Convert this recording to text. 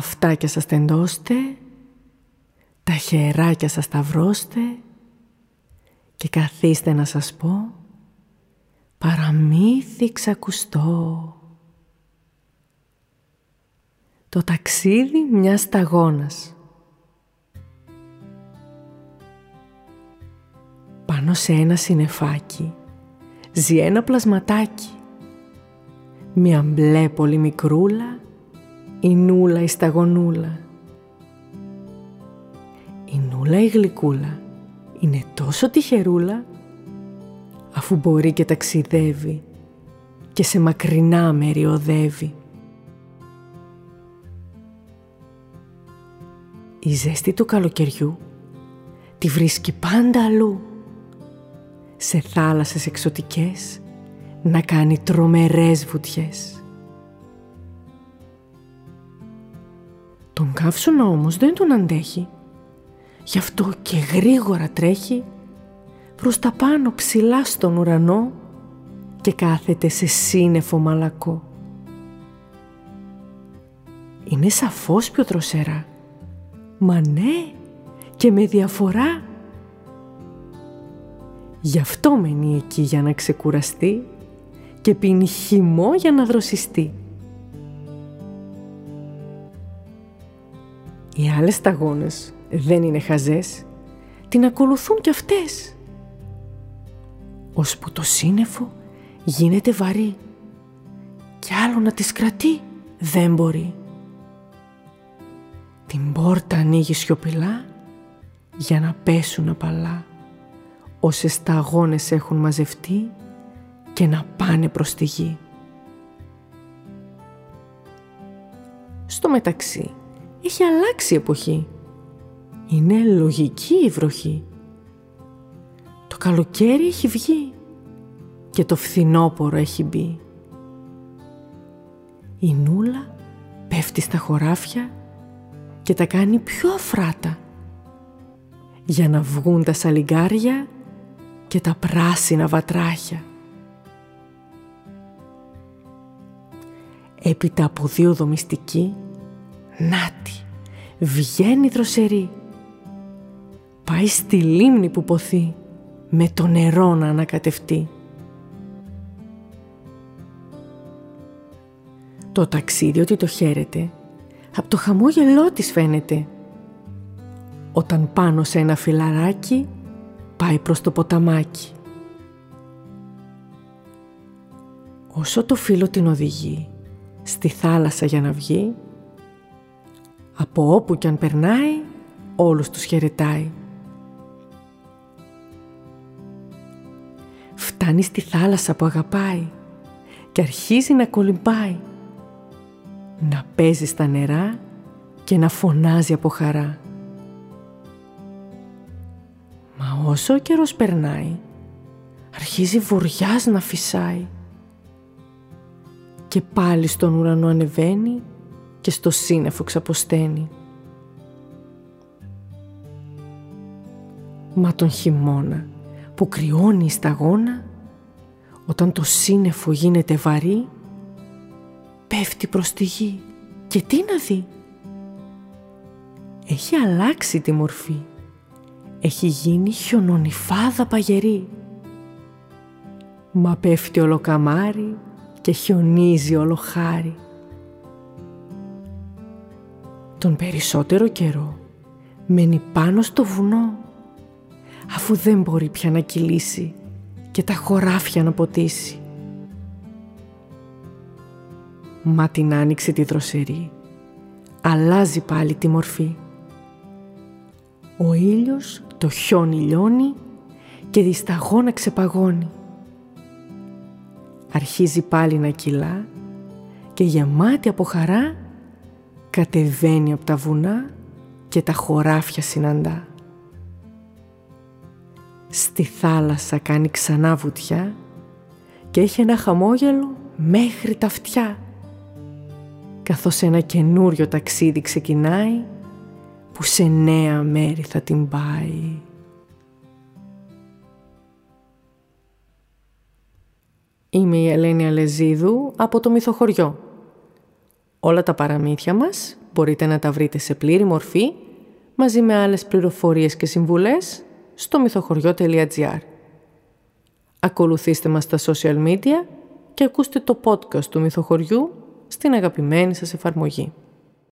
αυτάκια σας τεντώστε, τα χεράκια σας σταυρώστε και καθίστε να σας πω παραμύθι ξακουστό. Το ταξίδι μιας σταγόνας. Πάνω σε ένα συνεφάκι ζει ένα πλασματάκι. Μια μπλε πολύ μικρούλα, η νούλα η σταγονούλα. Η νούλα η γλυκούλα είναι τόσο τυχερούλα αφού μπορεί και ταξιδεύει και σε μακρινά μέρη οδεύει. Η ζέστη του καλοκαιριού τη βρίσκει πάντα αλλού σε θάλασσες εξωτικές να κάνει τρομερές βουτιές. Τον καύσωνα όμως δεν τον αντέχει, γι' αυτό και γρήγορα τρέχει προς τα πάνω ψηλά στον ουρανό και κάθεται σε σύννεφο μαλακό. Είναι σαφώς πιο τροσερά, μα ναι και με διαφορά Γι' αυτό μένει εκεί για να ξεκουραστεί και πίνει χυμό για να δροσιστεί. Οι άλλες σταγόνες δεν είναι χαζές, την ακολουθούν κι αυτές. Ώσπου το σύννεφο γίνεται βαρύ κι άλλο να τις κρατεί δεν μπορεί. Την πόρτα ανοίγει σιωπηλά για να πέσουν απαλά όσες σταγόνες έχουν μαζευτεί και να πάνε προς τη γη. Στο μεταξύ, έχει αλλάξει η εποχή. Είναι λογική η βροχή. Το καλοκαίρι έχει βγει και το φθινόπορο έχει μπει. Η νούλα πέφτει στα χωράφια και τα κάνει πιο αφράτα για να βγουν τα σαλιγκάρια και τα πράσινα βατράχια. Έπειτα από δύο δομιστικοί, νάτι, βγαίνει δροσερή. Πάει στη λίμνη που ποθεί, με το νερό να ανακατευτεί. Το ταξίδι ότι το χαίρεται, από το χαμόγελό της φαίνεται. Όταν πάνω σε ένα φιλαράκι πάει προς το ποταμάκι. Όσο το φίλο την οδηγεί στη θάλασσα για να βγει, από όπου κι αν περνάει, όλους τους χαιρετάει. Φτάνει στη θάλασσα που αγαπάει και αρχίζει να κολυμπάει, να παίζει στα νερά και να φωνάζει από χαρά. όσο ο καιρός περνάει, αρχίζει βοριάς να φυσάει και πάλι στον ουρανό ανεβαίνει και στο σύννεφο ξαποσταίνει. Μα τον χειμώνα που κρυώνει η σταγόνα, όταν το σύννεφο γίνεται βαρύ, πέφτει προς τη γη και τι να δει; Έχει αλλάξει τη μορφή έχει γίνει χιονονιφάδα παγερή. Μα πέφτει ολοκαμάρι και χιονίζει ολοχάρι. Τον περισσότερο καιρό μένει πάνω στο βουνό αφού δεν μπορεί πια να κυλήσει και τα χωράφια να ποτίσει. Μα την άνοιξε τη δροσερή, αλλάζει πάλι τη μορφή. Ο ήλιος το χιόνι λιώνει και τη σταγόνα ξεπαγώνει. Αρχίζει πάλι να κυλά και γεμάτη από χαρά κατεβαίνει από τα βουνά και τα χωράφια συναντά. Στη θάλασσα κάνει ξανά βουτιά και έχει ένα χαμόγελο μέχρι τα αυτιά καθώς ένα καινούριο ταξίδι ξεκινάει που σε νέα μέρη θα την πάει. Είμαι η Ελένη Αλεζίδου από το Μυθοχωριό. Όλα τα παραμύθια μας μπορείτε να τα βρείτε σε πλήρη μορφή μαζί με άλλες πληροφορίες και συμβουλές στο μυθοχωριό.gr. Ακολουθήστε μας στα social media και ακούστε το podcast του Μυθοχωριού στην αγαπημένη σας εφαρμογή.